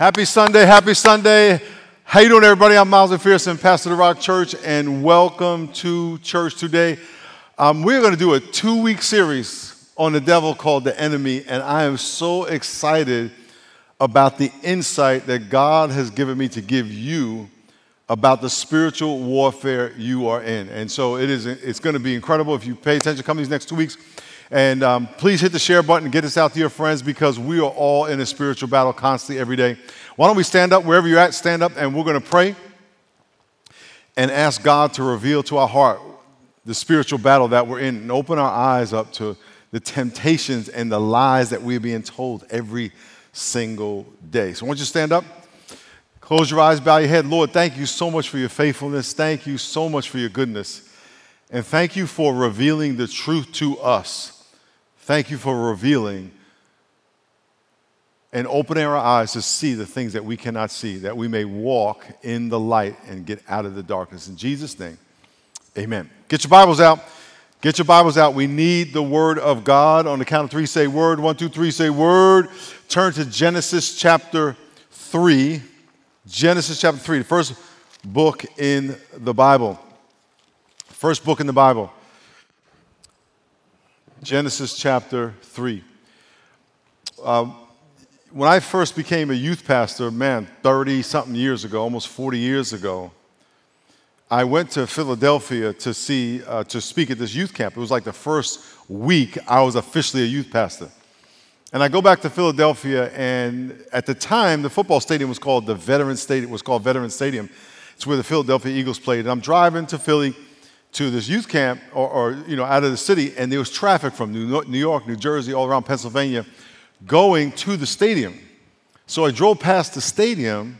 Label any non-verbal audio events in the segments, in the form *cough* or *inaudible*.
Happy Sunday, happy Sunday. How you doing, everybody? I'm Miles McPherson, pastor of the Rock Church, and welcome to church today. Um, we're going to do a two-week series on the devil called the enemy, and I am so excited about the insight that God has given me to give you about the spiritual warfare you are in. And so it is, it's going to be incredible if you pay attention. Come these next two weeks. And um, please hit the share button and get this out to your friends because we are all in a spiritual battle constantly every day. Why don't we stand up wherever you're at, stand up, and we're going to pray and ask God to reveal to our heart the spiritual battle that we're in and open our eyes up to the temptations and the lies that we're being told every single day. So, won't you stand up? Close your eyes, bow your head. Lord, thank you so much for your faithfulness. Thank you so much for your goodness. And thank you for revealing the truth to us. Thank you for revealing and opening our eyes to see the things that we cannot see, that we may walk in the light and get out of the darkness. In Jesus' name, amen. Get your Bibles out. Get your Bibles out. We need the Word of God. On the count of three, say Word. One, two, three, say Word. Turn to Genesis chapter 3. Genesis chapter 3, the first book in the Bible. First book in the Bible. Genesis chapter 3. Um, when I first became a youth pastor, man, 30 something years ago, almost 40 years ago, I went to Philadelphia to see, uh, to speak at this youth camp. It was like the first week I was officially a youth pastor. And I go back to Philadelphia, and at the time, the football stadium was called the Veteran Stadium. It was called Veteran Stadium. It's where the Philadelphia Eagles played. And I'm driving to Philly to this youth camp, or, or you know, out of the city, and there was traffic from New York, New Jersey, all around Pennsylvania, going to the stadium. So I drove past the stadium,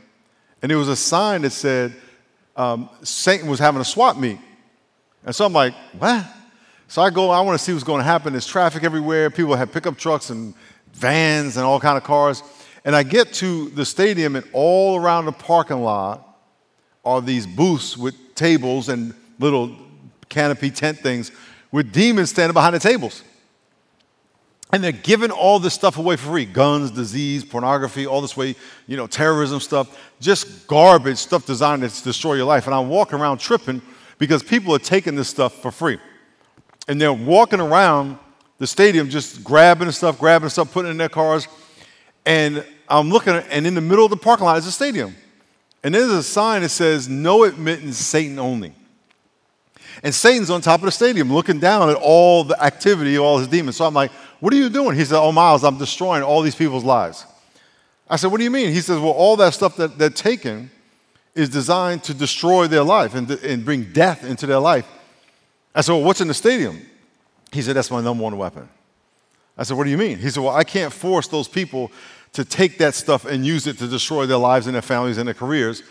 and there was a sign that said um, Satan was having a swap meet. And so I'm like, what? So I go, I want to see what's going to happen. There's traffic everywhere. People have pickup trucks and vans and all kind of cars. And I get to the stadium, and all around the parking lot are these booths with tables and little canopy tent things with demons standing behind the tables. And they're giving all this stuff away for free guns, disease, pornography, all this way, you know, terrorism stuff, just garbage stuff designed to destroy your life. And I'm walking around tripping because people are taking this stuff for free. And they're walking around the stadium just grabbing the stuff, grabbing the stuff, putting it in their cars. And I'm looking, and in the middle of the parking lot is a stadium. And there's a sign that says, No admittance, Satan only. And Satan's on top of the stadium looking down at all the activity, all his demons. So I'm like, what are you doing? He said, Oh, Miles, I'm destroying all these people's lives. I said, What do you mean? He says, Well, all that stuff that they're taking is designed to destroy their life and, and bring death into their life. I said, Well, what's in the stadium? He said, That's my number one weapon. I said, What do you mean? He said, Well, I can't force those people to take that stuff and use it to destroy their lives and their families and their careers.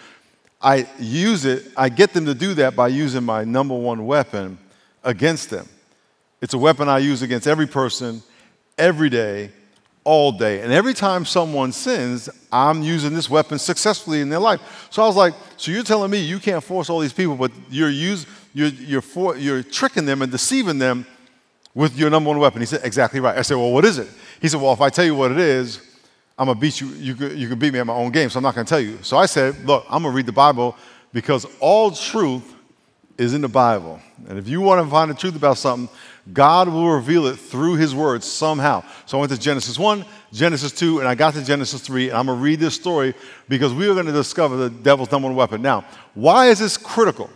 I use it, I get them to do that by using my number one weapon against them. It's a weapon I use against every person every day, all day. And every time someone sins, I'm using this weapon successfully in their life. So I was like, so you're telling me you can't force all these people, but you're, use, you're, you're, for, you're tricking them and deceiving them with your number one weapon. He said, exactly right. I said, well, what is it? He said, well, if I tell you what it is, I'm to beat you. You could, you could beat me at my own game, so I'm not to tell you. So I said, look, I'm to read the Bible because all truth is in the Bible. And if you want to find the truth about something, God will reveal it through His words somehow. So I went to Genesis 1, Genesis 2, and I got to Genesis 3, and I'm going to read this story because we are going to discover the devil's number one weapon. Now, why is this critical?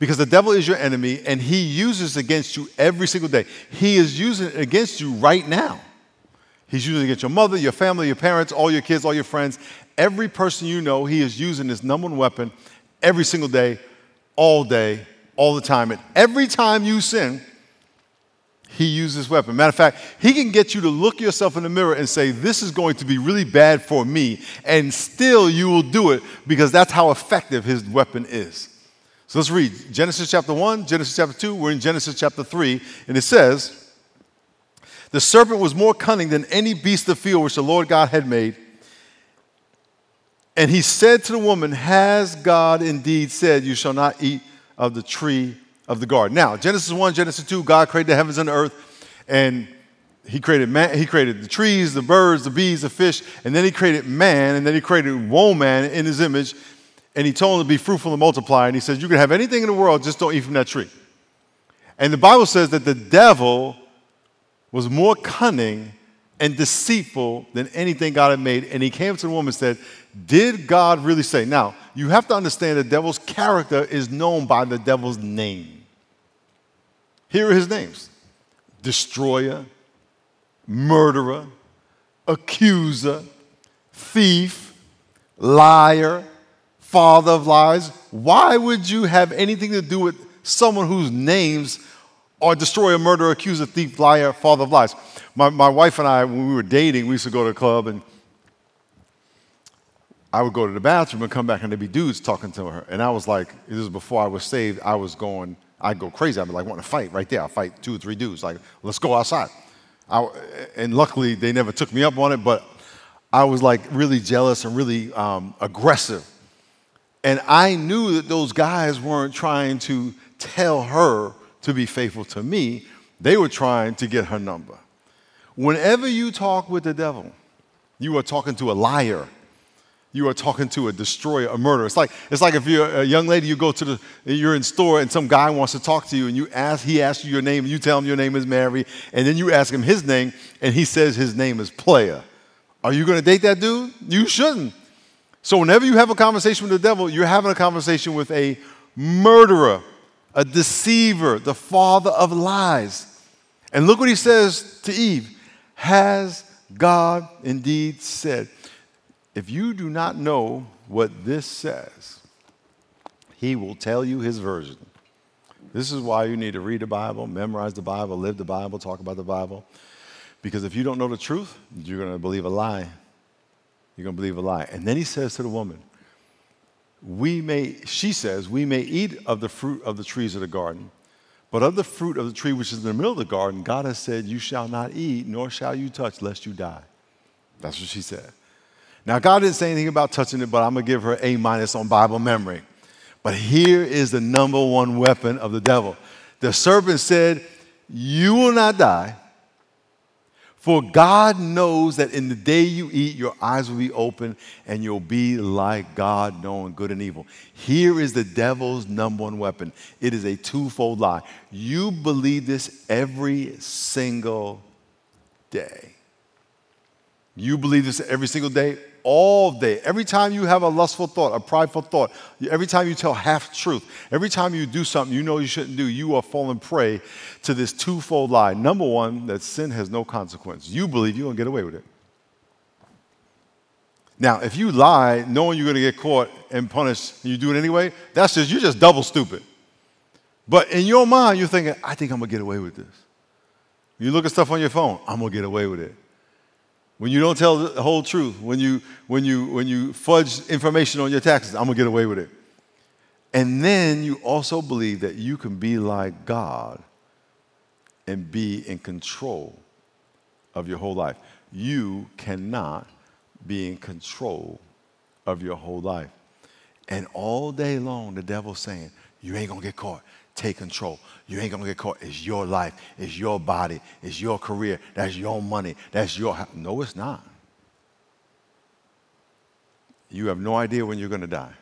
Because the devil is your enemy, and he uses against you every single day. He is using it against you right now. He's using it against your mother, your family, your parents, all your kids, all your friends. Every person you know, he is using this number one weapon every single day, all day, all the time. And every time you sin, he uses this weapon. Matter of fact, he can get you to look yourself in the mirror and say, This is going to be really bad for me. And still you will do it because that's how effective his weapon is. So let's read Genesis chapter 1, Genesis chapter 2. We're in Genesis chapter 3. And it says, The serpent was more cunning than any beast of the field which the Lord God had made. And he said to the woman, Has God indeed said, You shall not eat of the tree of the garden. Now, Genesis 1, Genesis 2, God created the heavens and the earth, and he created man, he created the trees, the birds, the bees, the fish, and then he created man, and then he created woman in his image, and he told him to be fruitful and multiply. And he says, You can have anything in the world, just don't eat from that tree. And the Bible says that the devil was more cunning and deceitful than anything God had made. And he came to the woman and said, Did God really say? Now, you have to understand the devil's character is known by the devil's name. Here are his names destroyer, murderer, accuser, thief, liar, father of lies. Why would you have anything to do with someone whose names are destroyer, murderer, accuser, thief, liar, father of lies? My, my wife and I, when we were dating, we used to go to a club and I would go to the bathroom and come back and there'd be dudes talking to her. And I was like, this is before I was saved, I was going, I'd go crazy. I'd be like, want to fight right there. I'd fight two or three dudes. Like, let's go outside. I, and luckily, they never took me up on it, but I was like really jealous and really um, aggressive. And I knew that those guys weren't trying to tell her to be faithful to me, they were trying to get her number. Whenever you talk with the devil, you are talking to a liar. You are talking to a destroyer, a murderer. It's like, it's like if you're a young lady, you go to the, you're in store and some guy wants to talk to you and you ask, he asks you your name and you tell him your name is Mary and then you ask him his name and he says his name is Player. Are you going to date that dude? You shouldn't. So whenever you have a conversation with the devil, you're having a conversation with a murderer, a deceiver, the father of lies. And look what he says to Eve. Has God indeed said? If you do not know what this says, he will tell you his version. This is why you need to read the Bible, memorize the Bible, live the Bible, talk about the Bible. Because if you don't know the truth, you're going to believe a lie. You're going to believe a lie. And then he says to the woman, we may, she says, we may eat of the fruit of the trees of the garden, but of the fruit of the tree which is in the middle of the garden, God has said, You shall not eat, nor shall you touch, lest you die. That's what she said. Now, God didn't say anything about touching it, but I'm going to give her A minus on Bible memory. But here is the number one weapon of the devil. The serpent said, You will not die. For God knows that in the day you eat, your eyes will be open and you'll be like God, knowing good and evil. Here is the devil's number one weapon it is a twofold lie. You believe this every single day. You believe this every single day, all day. Every time you have a lustful thought, a prideful thought, every time you tell half truth, every time you do something you know you shouldn't do, you are falling prey to this twofold lie. Number one, that sin has no consequence. You believe you're going to get away with it. Now, if you lie knowing you're going to get caught and punished and you do it anyway, that's just, you're just double stupid. But in your mind, you're thinking, I think I'm going to get away with this. You look at stuff on your phone, I'm going to get away with it when you don't tell the whole truth, when you, when you, when you fudge information on your taxes, I'm going to get away with it. And then you also believe that you can be like God and be in control of your whole life. You cannot be in control of your whole life. And all day long, the devil's saying, You ain't gonna get caught take control. You ain't gonna get caught. It's your life, it's your body, it's your career, that's your money, that's your house. No, it's not. You have no idea when you're gonna die.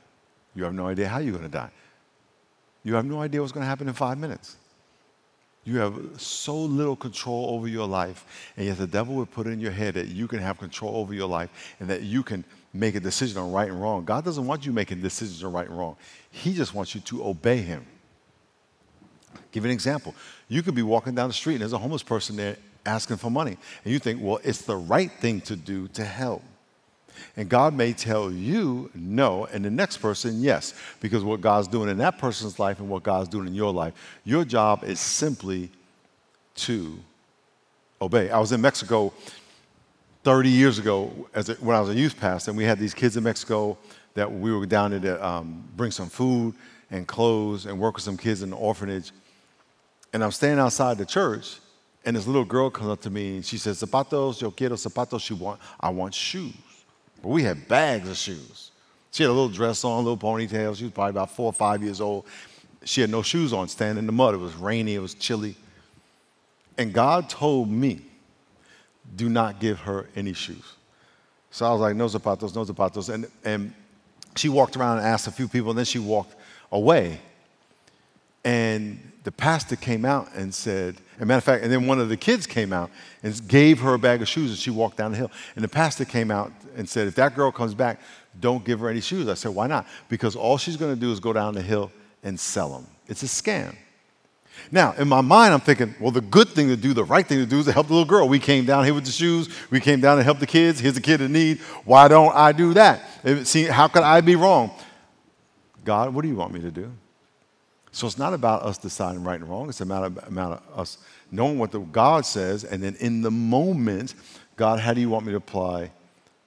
You have no idea how you're gonna die. You have no idea what's gonna happen in five minutes. You have so little control over your life, and yet the devil would put it in your head that you can have control over your life and that you can make a decision on right and wrong. God doesn't want you making decisions on right and wrong. He just wants you to obey him. Give you an example. You could be walking down the street and there's a homeless person there asking for money. And you think, well, it's the right thing to do to help. And God may tell you no, and the next person yes, because what God's doing in that person's life and what God's doing in your life, your job is simply to obey. I was in Mexico 30 years ago as a, when I was a youth pastor, and we had these kids in Mexico that we were down there to um, bring some food and clothes and work with some kids in the orphanage. And I'm standing outside the church, and this little girl comes up to me and she says, Zapatos, yo quiero zapatos. She want, I want shoes. But we had bags of shoes. She had a little dress on, a little ponytail. She was probably about four or five years old. She had no shoes on, standing in the mud. It was rainy, it was chilly. And God told me do not give her any shoes. So I was like, no zapatos, no zapatos. And, and she walked around and asked a few people, and then she walked away. And the pastor came out and said, as a matter of fact, and then one of the kids came out and gave her a bag of shoes, and she walked down the hill. And the pastor came out and said, if that girl comes back, don't give her any shoes. I said, why not? Because all she's going to do is go down the hill and sell them. It's a scam. Now, in my mind, I'm thinking, well, the good thing to do, the right thing to do is to help the little girl. We came down here with the shoes. We came down to help the kids. Here's a kid in need. Why don't I do that? See, how could I be wrong? God, what do you want me to do? So it's not about us deciding right and wrong. It's about, about us knowing what the God says, and then in the moment, God, how do you want me to apply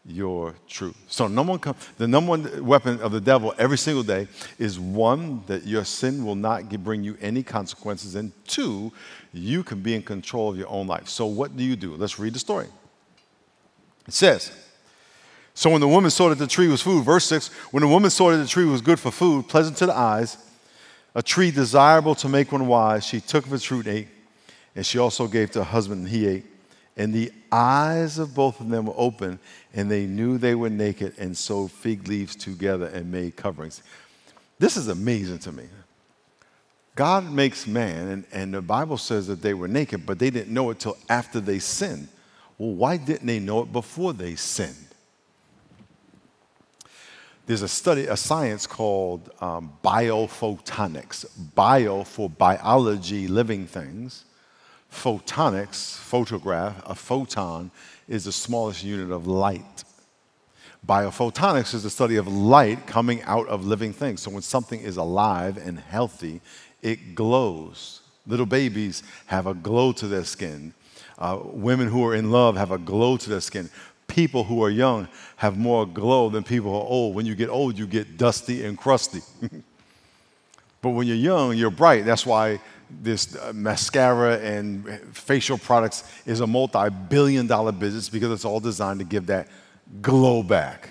your truth. So number one, the number one weapon of the devil every single day is one that your sin will not bring you any consequences, and two, you can be in control of your own life. So what do you do? Let's read the story. It says. So when the woman saw that the tree was food, verse 6, when the woman saw that the tree was good for food, pleasant to the eyes, a tree desirable to make one wise, she took of its fruit and ate, and she also gave to her husband, and he ate. And the eyes of both of them were open, and they knew they were naked, and sewed fig leaves together and made coverings. This is amazing to me. God makes man, and, and the Bible says that they were naked, but they didn't know it till after they sinned. Well, why didn't they know it before they sinned? There's a study, a science called um, biophotonics. Bio for biology, living things photonics, photograph, a photon is the smallest unit of light. Biophotonics is the study of light coming out of living things. So when something is alive and healthy, it glows. Little babies have a glow to their skin. Uh, women who are in love have a glow to their skin. People who are young have more glow than people who are old. When you get old, you get dusty and crusty. *laughs* but when you're young, you're bright. That's why this uh, mascara and facial products is a multi-billion dollar business because it's all designed to give that glow back.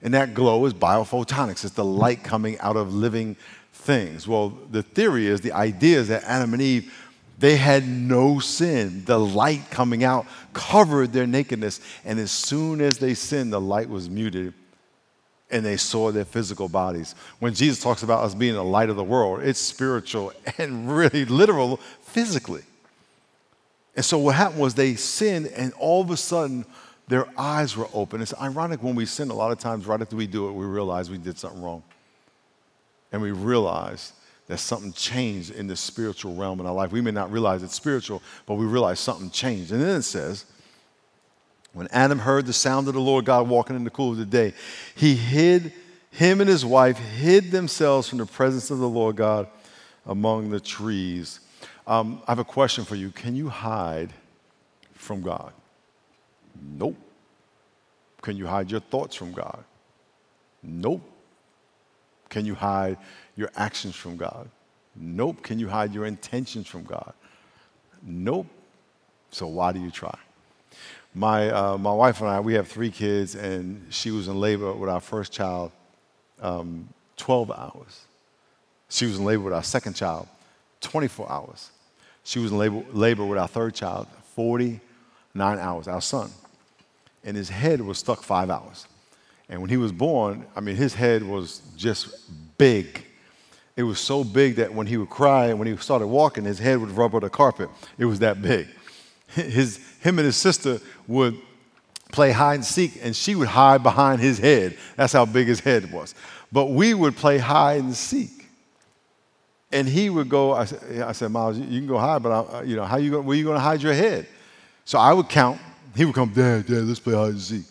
And that glow is biophotonics. It's the light coming out of living things. Well, the theory is, the idea is that Adam and Eve, they had no sin. The light coming out covered their nakedness. And as soon as they sinned, the light was muted and they saw their physical bodies. When Jesus talks about us being the light of the world, it's spiritual *laughs* and really literal physically. And so what happened was they sinned, and all of a sudden, their eyes were open. It's ironic when we sin, a lot of times, right after we do it, we realize we did something wrong. And we realize that something changed in the spiritual realm in our life. We may not realize it's spiritual, but we realize something changed. And then it says, when Adam heard the sound of the Lord God walking in the cool of the day, he hid, him and his wife hid themselves from the presence of the Lord God among the trees. Um, I have a question for you. Can you hide from God? Nope. Can you hide your thoughts from God? Nope. Can you hide your actions from God? Nope. Can you hide your intentions from God? Nope. So why do you try? My, uh, my wife and I, we have three kids, and she was in labor with our first child um, 12 hours. She was in labor with our second child 24 hours. She was in labor, labor with our third child 49 hours, our son. And his head was stuck five hours. And when he was born, I mean, his head was just big. It was so big that when he would cry and when he started walking, his head would rub the carpet. It was that big. *laughs* His, him and his sister would play hide and seek, and she would hide behind his head. That's how big his head was. But we would play hide and seek. And he would go, I said, I said Miles, you can go hide, but I, you know, how you go, where you going to hide your head? So I would count. He would come, Dad, Dad, let's play hide and seek.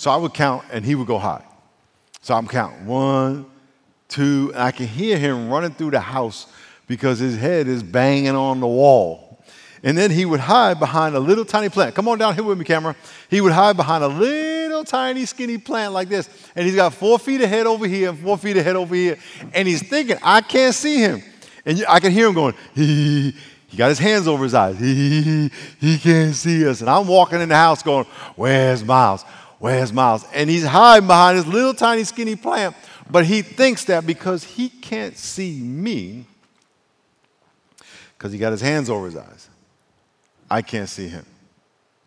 So I would count, and he would go hide. So I'm counting one, two, and I can hear him running through the house because his head is banging on the wall. And then he would hide behind a little tiny plant. Come on down here with me, camera. He would hide behind a little tiny skinny plant like this. And he's got four feet ahead over here and four feet ahead over here. And he's thinking, I can't see him. And I can hear him going, he, he got his hands over his eyes. He, He, he can't see us. And I'm walking in the house going, Where's Miles? Where's Miles? And he's hiding behind this little tiny skinny plant. But he thinks that because he can't see me, because he got his hands over his eyes, I can't see him.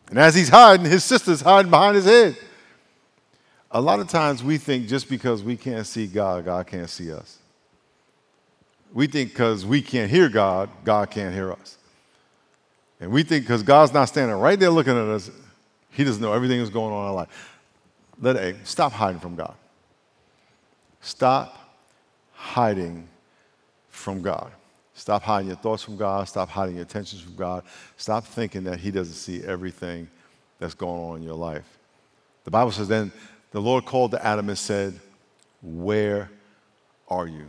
And as he's hiding, his sister's hiding behind his head. A lot of times we think just because we can't see God, God can't see us. We think because we can't hear God, God can't hear us. And we think because God's not standing right there looking at us, He doesn't know everything that's going on in our life. Let A, stop hiding from God. Stop hiding from God. Stop hiding your thoughts from God. Stop hiding your intentions from God. Stop thinking that He doesn't see everything that's going on in your life. The Bible says, then the Lord called to Adam and said, Where are you?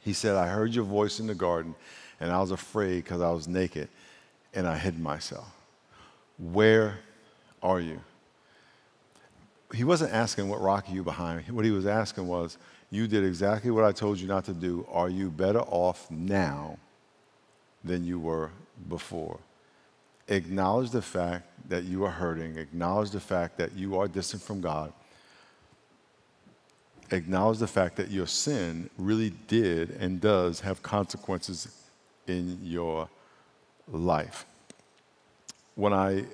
He said, I heard your voice in the garden, and I was afraid because I was naked, and I hid myself. Where are you? He wasn't asking what rock are you behind. What he was asking was, you did exactly what I told you not to do. Are you better off now than you were before? Acknowledge the fact that you are hurting. Acknowledge the fact that you are distant from God. Acknowledge the fact that your sin really did and does have consequences in your life. When I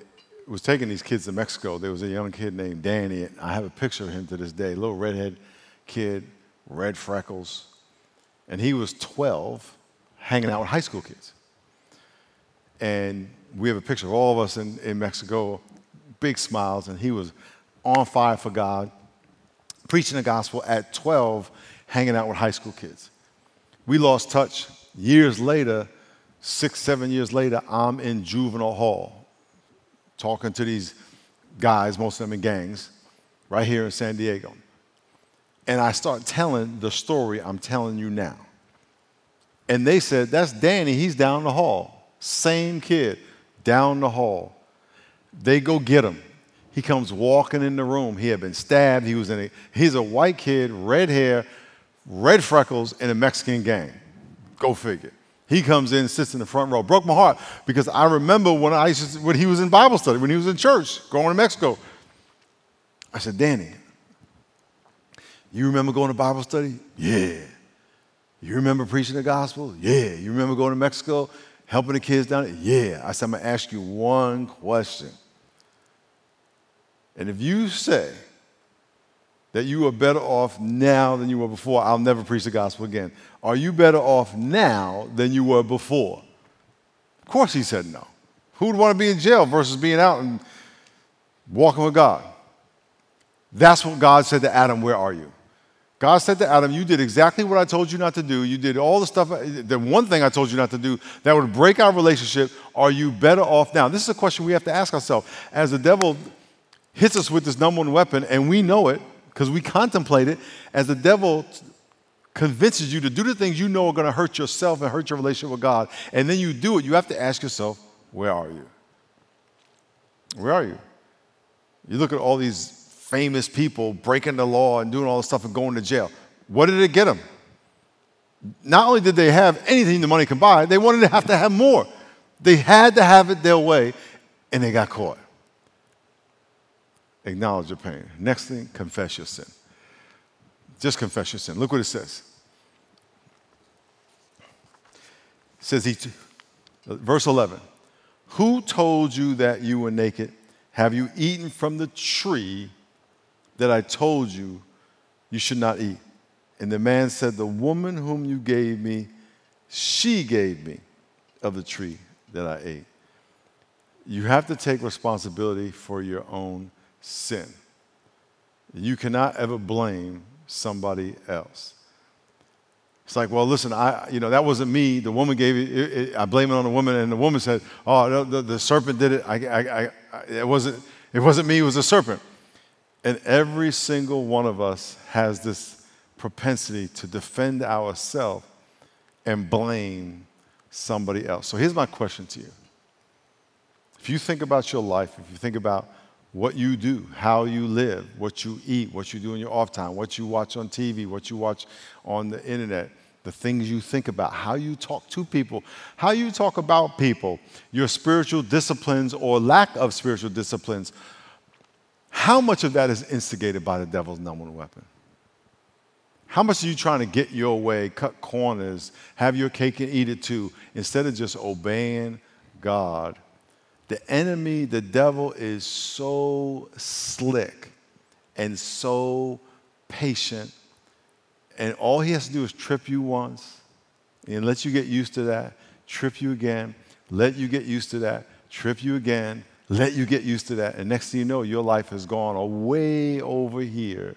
was taking these kids to Mexico, there was a young kid named Danny. I have a picture of him to this day, a little redhead kid red freckles. And he was 12, hanging out with high school kids. And we have a picture of all of us in, in Mexico, big smiles, and he was on fire for God, preaching the gospel at 12, hanging out with high school kids. We lost touch years later, six, seven years later, I'm in juvenile hall talking to these guys, most of them in gangs, right here in San Diego and I start telling the story I'm telling you now. And they said, That's Danny, he's down the hall. Same kid, down the hall. They go get him. He comes walking in the room. He had been stabbed. He was in a, he's a white kid, red hair, red freckles, in a Mexican gang. Go figure. He comes in, sits in the front row. Broke my heart because I remember when I to, when he was in Bible study, when he was in church, going to Mexico. I said, Danny, you remember going to Bible study? Yeah. You remember preaching the gospel? Yeah. You remember going to Mexico, helping the kids down there? Yeah. I said, I'm to ask you one question. And if you say that you are better off now than you were before, I'll never preach the gospel again. Are you better off now than you were before? Of course, he said no. Who would want to be in jail versus being out and walking with God? That's what God said to Adam, Where are you? God said to Adam, You did exactly what I told you not to do. You did all the stuff, the one thing I told you not to do that would break our relationship. Are you better off now? This is a question we have to ask ourselves. As the devil hits us with this number one weapon, and we know it because we contemplate it, as the devil convinces you to do the things you know are going to hurt yourself and hurt your relationship with God, and then you do it, you have to ask yourself, Where are you? Where are you? You look at all these famous people breaking the law and doing all this stuff and going to jail. What did it get them? Not only did they have anything the money can buy, they wanted to have to have more. They had to have it their way, and they got caught. Acknowledge your pain. Next thing, confess your sin. Just confess your sin. Look what it says. It says he, verse 11, Who told you that you were naked? Have you eaten from the tree that I told you you should not eat. And the man said, The woman whom you gave me, she gave me of the tree that I ate. You have to take responsibility for your own sin. You cannot ever blame somebody else. It's like, well, listen, I, you know, that wasn't me. The woman gave it, it, it I blame it on the woman, and the woman said, "Oh, the, the serpent did it. I, I, I, it wasn't, it wasn't me. It was the serpent." And every single one of us has this propensity to defend ourselves and blame somebody else. So here's my question to you. If you think about your life, if you think about what you do, how you live, what you eat, what you do in your off time, what you watch on TV, what you watch on the internet, the things you think about, how you talk to people, how you talk about people, your spiritual disciplines or lack of spiritual disciplines, how much of that is instigated by the devil's number one weapon? How much are you trying to get your way, cut corners, have your cake and eat it too, instead of just obeying God The enemy, the devil, is so slick and so patient. And all he has to do is trip you once and let you get used to that, trip you again, let you get used to that, trip you again, let you get used to that. And next thing you know, your life has gone way over here.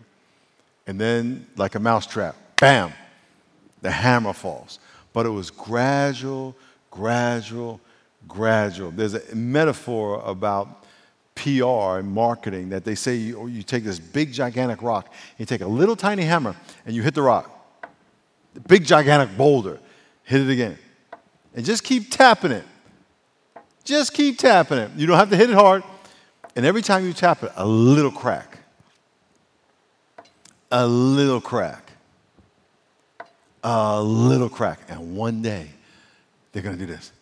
And then, like a mousetrap, bam, the hammer falls. But it was gradual, gradual, gradual. There's a metaphor about PR and marketing that they say you, you take this big, gigantic rock, you take a little tiny hammer, and you hit the rock. The big, gigantic boulder, hit it again. And just keep tapping it. Just keep tapping it. You don't have to hit it hard. And every time you tap it, a little crack. A little crack. A little crack. And one day, they're going to do this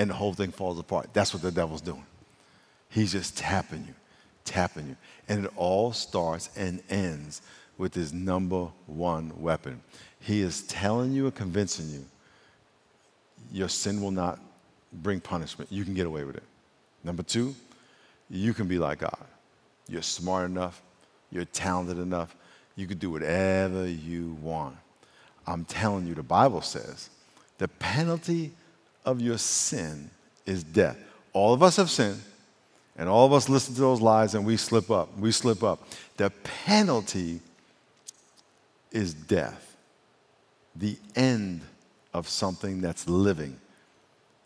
and the whole thing falls apart. That's what the devil's doing. He's just tapping you, tapping you. And it all starts and ends with his number one weapon. He is telling you and convincing you your sin will not bring punishment. You can get away with it. Number two, you can be like God. You're smart enough, you're talented enough, you can do whatever you want. I'm telling you, the Bible says the penalty of your sin is death. All of us have sinned, and all of us listen to those lies and we slip up. We slip up. The penalty is death, the end of something that's living.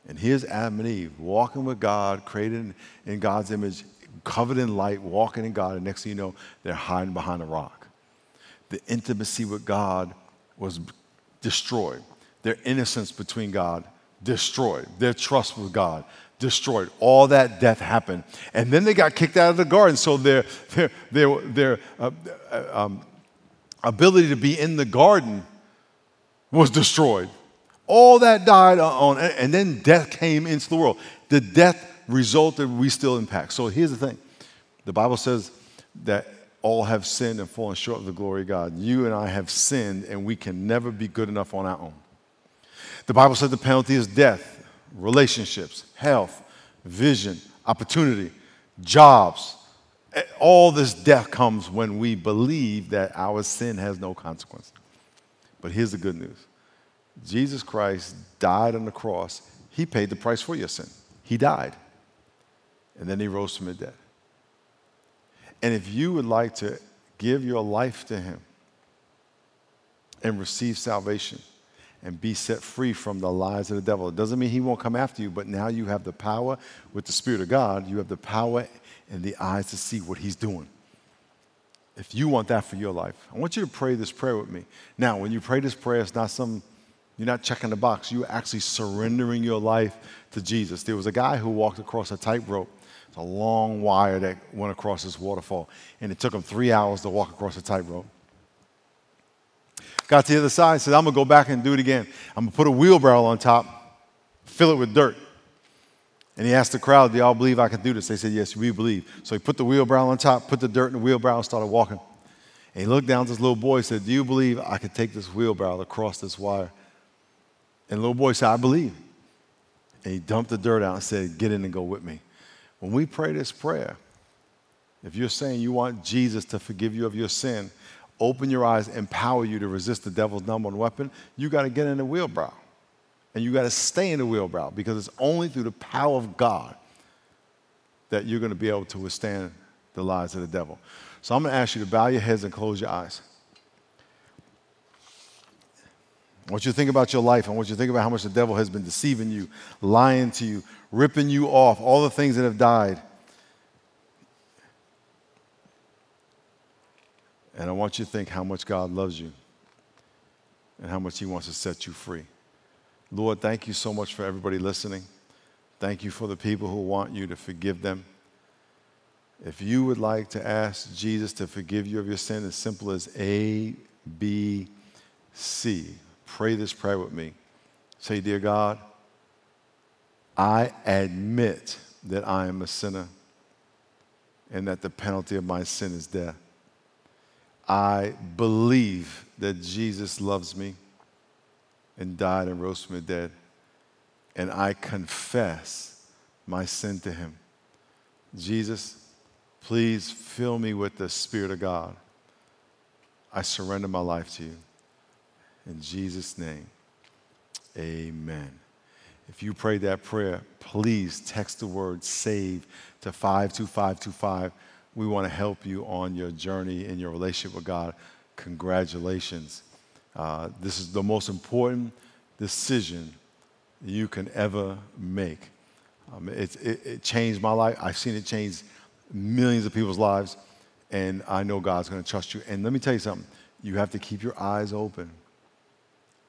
And here's Adam and Eve walking with God, created in God's image, covered in light, walking in God, and next thing you know, they're hiding behind a rock. The intimacy with God was destroyed. Their innocence between God destroyed. Their trust with God destroyed. All that death happened. And then they got kicked out of the garden. So their, their, their, their uh, uh, um, ability to be in the garden was destroyed. All that died on, and then death came into the world. The death resulted, we still impact. So here's the thing the Bible says that all have sinned and fallen short of the glory of God. You and I have sinned, and we can never be good enough on our own. The Bible says the penalty is death, relationships, health, vision, opportunity, jobs. All this death comes when we believe that our sin has no consequence. But here's the good news Jesus Christ died on the cross. He paid the price for your sin. He died. And then he rose from the dead. And if you would like to give your life to him and receive salvation, and be set free from the lies of the devil. It doesn't mean he won't come after you, but now you have the power with the Spirit of God, you have the power and the eyes to see what he's doing. If you want that for your life, I want you to pray this prayer with me. Now, when you pray this prayer, it's not some, you're not checking the box. You're actually surrendering your life to Jesus. There was a guy who walked across a tightrope. It's a long wire that went across this waterfall, and it took him three hours to walk across the tightrope. Got to the other side, said, I'm going to go back and do it again. I'm going to put a wheelbarrow on top, fill it with dirt. And he asked the crowd, Do y'all believe I can do this? They said, Yes, we believe. So he put the wheelbarrow on top, put the dirt in the wheelbarrow, and started walking. And he looked down at this little boy and said, Do you believe I can take this wheelbarrow across this wire? And the little boy said, I believe. And he dumped the dirt out and said, Get in and go with me. When we pray this prayer, if you're saying you want Jesus to forgive you of your sin, open your eyes, empower you to resist the devil's number one weapon, you got to get in the wheelbarrow. And you got to stay in the wheelbarrow because it's only through the power of God that you're going to be able to withstand the lies of the devil. So I'm going to ask you to bow your heads and close your eyes. I want you to think about your life. I want you to think about how much the devil has been deceiving you, lying to you, ripping you off, all the things that have died. And I want you to think how much God loves you and how much He wants to set you free. Lord, thank you so much for everybody listening. Thank you for the people who want you to forgive them. If you would like to ask Jesus to forgive you of your sin, as simple as A, B, C, pray this prayer with me. Say, Dear God, I admit that I am a sinner and that the penalty of my sin is death. I believe that Jesus loves me and died and rose from the dead. And I confess my sin to him. Jesus, please fill me with the Spirit of God. I surrender my life to you. In Jesus' name, amen. If you prayed that prayer, please text the word SAVE to 52525. We want to help you on your journey in your relationship with God. Congratulations. Uh, this is the most important decision you can ever make. Um, it, it, it changed my life. I've seen it change millions of people's lives, and I know God's going to trust you. And let me tell you something you have to keep your eyes open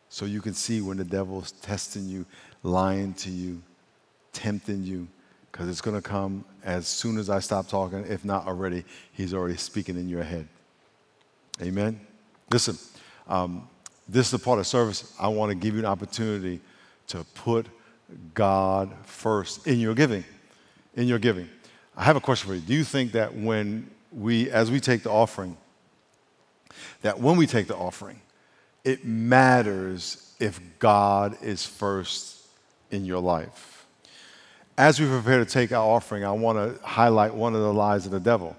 so you can see when the devil's testing you, lying to you, tempting you, because it's going to come as soon as I stop talking. If not already, he's already speaking in your head. Amen? Listen, um, this is a part of service. I want to give you an opportunity to put God first in your giving. In your giving. I have a question for you. Do you think that when we, as we take the offering, that when we take the offering, it matters if God is first in your life? As we prepare to take our offering, I want to highlight one of the lies of the devil.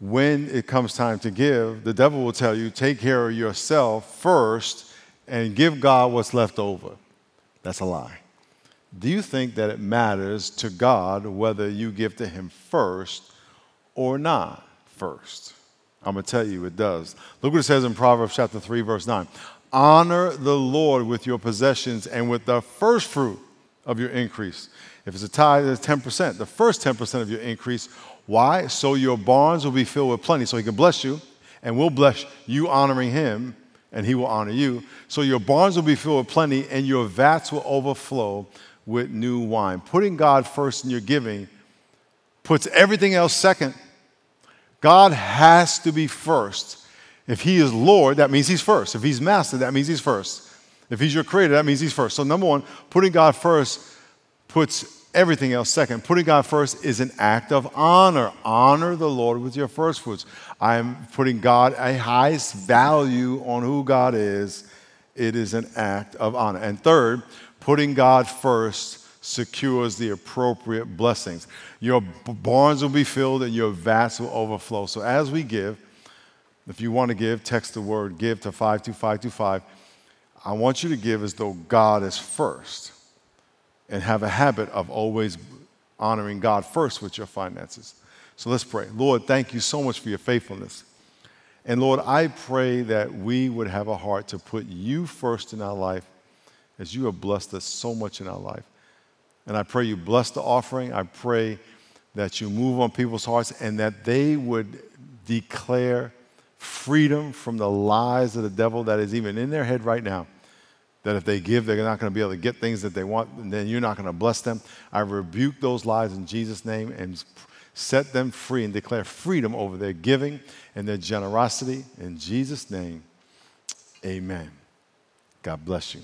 When it comes time to give, the devil will tell you, take care of yourself first and give God what's left over. That's a lie. Do you think that it matters to God whether you give to Him first or not first? I'm going to tell you it does. Look what it says in Proverbs chapter 3, verse 9. Honor the Lord with your possessions and with the first fruit of your increase. If it's a tithe, it's 10%, the first 10% of your increase. Why? So your barns will be filled with plenty, so He can bless you, and we'll bless you honoring Him, and He will honor you. So your barns will be filled with plenty, and your vats will overflow with new wine. Putting God first in your giving puts everything else second. God has to be first. If He is Lord, that means He's first. If He's Master, that means He's first. If He's your Creator, that means He's first. So, number one, putting God first puts everything else second. Putting God first is an act of honor. Honor the Lord with your first fruits. I am putting God a highest value on who God is. It is an act of honor. And third, putting God first secures the appropriate blessings. Your barns will be filled and your vats will overflow. So as we give, if you want to give, text the word give to 52525. I want you to give as though God is first and have a habit of always honoring God first with your finances. So let's pray. Lord, thank you so much for your faithfulness. And Lord, I pray that we would have a heart to put you first in our life as you have blessed us so much in our life. And I pray you bless the offering. I pray that you move on people's hearts and that they would declare freedom from the lies of the devil that is even in their head right now that if they give, they're not going to be able to get things that they want, and then you're not going to bless them. I rebuke those lies in Jesus' name and set them free and declare freedom over their giving and their generosity. In Jesus' name, amen. God bless you.